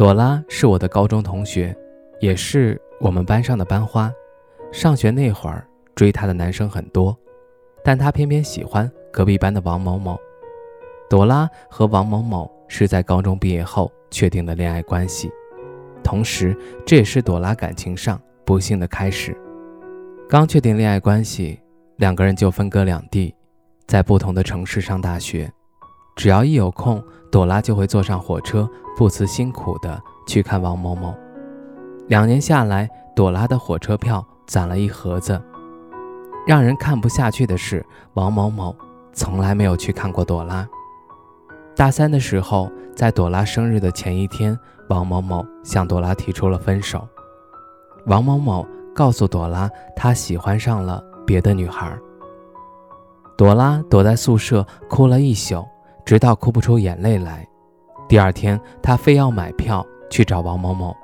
朵拉是我的高中同学，也是我们班上的班花。上学那会儿，追她的男生很多，但她偏偏喜欢隔壁班的王某某。朵拉和王某某是在高中毕业后确定的恋爱关系，同时这也是朵拉感情上不幸的开始。刚确定恋爱关系，两个人就分隔两地，在不同的城市上大学。只要一有空，朵拉就会坐上火车，不辞辛苦地去看王某某。两年下来，朵拉的火车票攒了一盒子。让人看不下去的是，王某某从来没有去看过朵拉。大三的时候，在朵拉生日的前一天，王某某向朵拉提出了分手。王某某告诉朵拉，他喜欢上了别的女孩。朵拉躲在宿舍哭了一宿。直到哭不出眼泪来，第二天他非要买票去找王某某，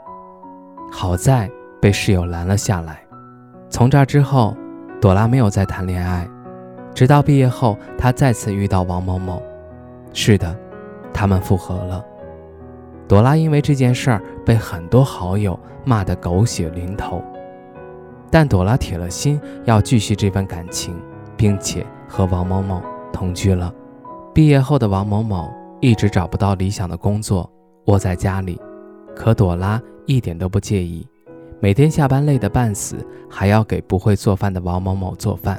好在被室友拦了下来。从这之后，朵拉没有再谈恋爱，直到毕业后，她再次遇到王某某。是的，他们复合了。朵拉因为这件事儿被很多好友骂得狗血淋头，但朵拉铁了心要继续这份感情，并且和王某某同居了。毕业后的王某某一直找不到理想的工作，窝在家里。可朵拉一点都不介意，每天下班累得半死，还要给不会做饭的王某某做饭。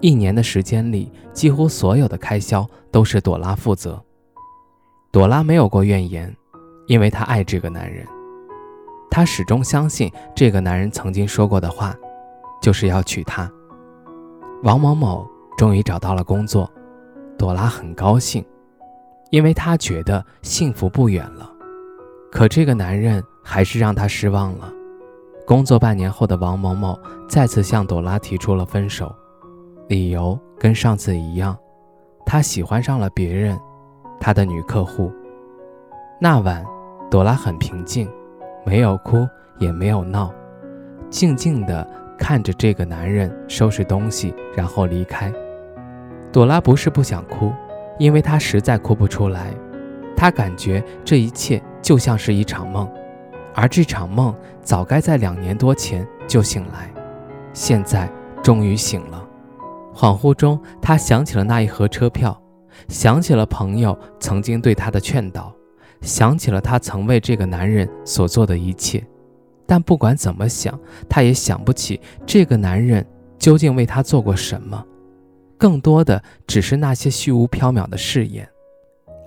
一年的时间里，几乎所有的开销都是朵拉负责。朵拉没有过怨言，因为她爱这个男人。她始终相信这个男人曾经说过的话，就是要娶她。王某某终于找到了工作。朵拉很高兴，因为她觉得幸福不远了。可这个男人还是让她失望了。工作半年后的王某某再次向朵拉提出了分手，理由跟上次一样，他喜欢上了别人，他的女客户。那晚，朵拉很平静，没有哭也没有闹，静静地看着这个男人收拾东西，然后离开。朵拉不是不想哭，因为她实在哭不出来。她感觉这一切就像是一场梦，而这场梦早该在两年多前就醒来，现在终于醒了。恍惚中，她想起了那一盒车票，想起了朋友曾经对她的劝导，想起了她曾为这个男人所做的一切。但不管怎么想，她也想不起这个男人究竟为她做过什么。更多的只是那些虚无缥缈的誓言。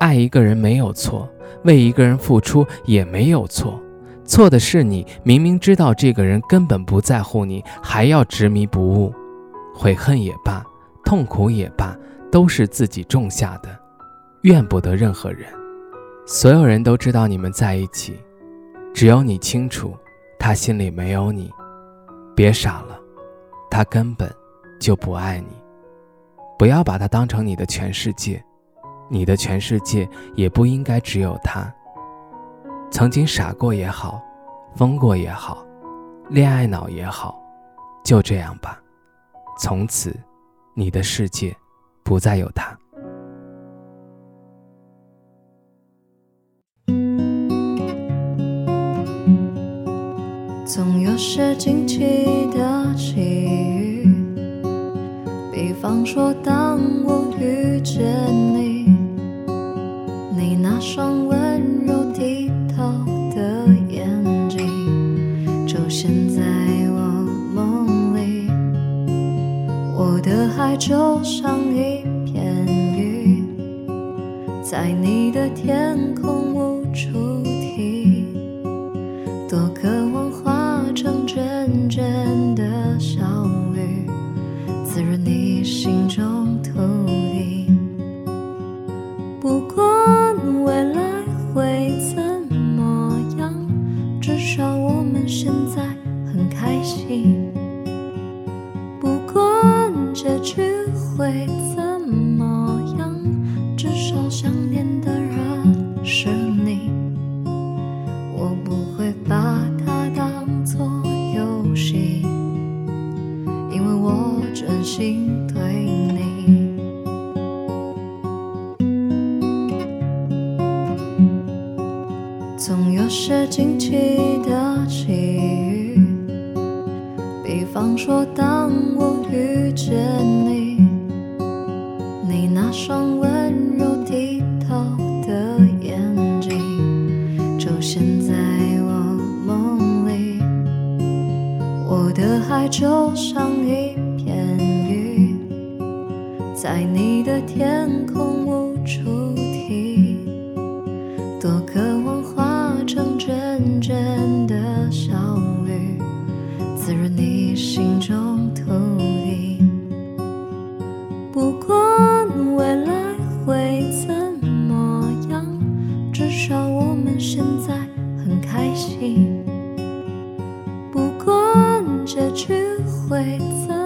爱一个人没有错，为一个人付出也没有错，错的是你明明知道这个人根本不在乎你，还要执迷不悟。悔恨也罢，痛苦也罢，都是自己种下的，怨不得任何人。所有人都知道你们在一起，只有你清楚，他心里没有你。别傻了，他根本就不爱你。不要把他当成你的全世界，你的全世界也不应该只有他。曾经傻过也好，疯过也好，恋爱脑也好，就这样吧。从此，你的世界不再有他。总有些惊奇的比方说，当我遇见你，你那双温柔剔透的眼睛出现在我梦里，我的海就像一片云，在你的天空无处停，多渴会怎总有些惊奇的际遇，比方说，当我遇见你，你那双温柔低头的眼睛，出现在我梦里。我的海就像一片云，在你的天空的小雨，滋润你心中土地。不管未来会怎么样，至少我们现在很开心。不管结局会怎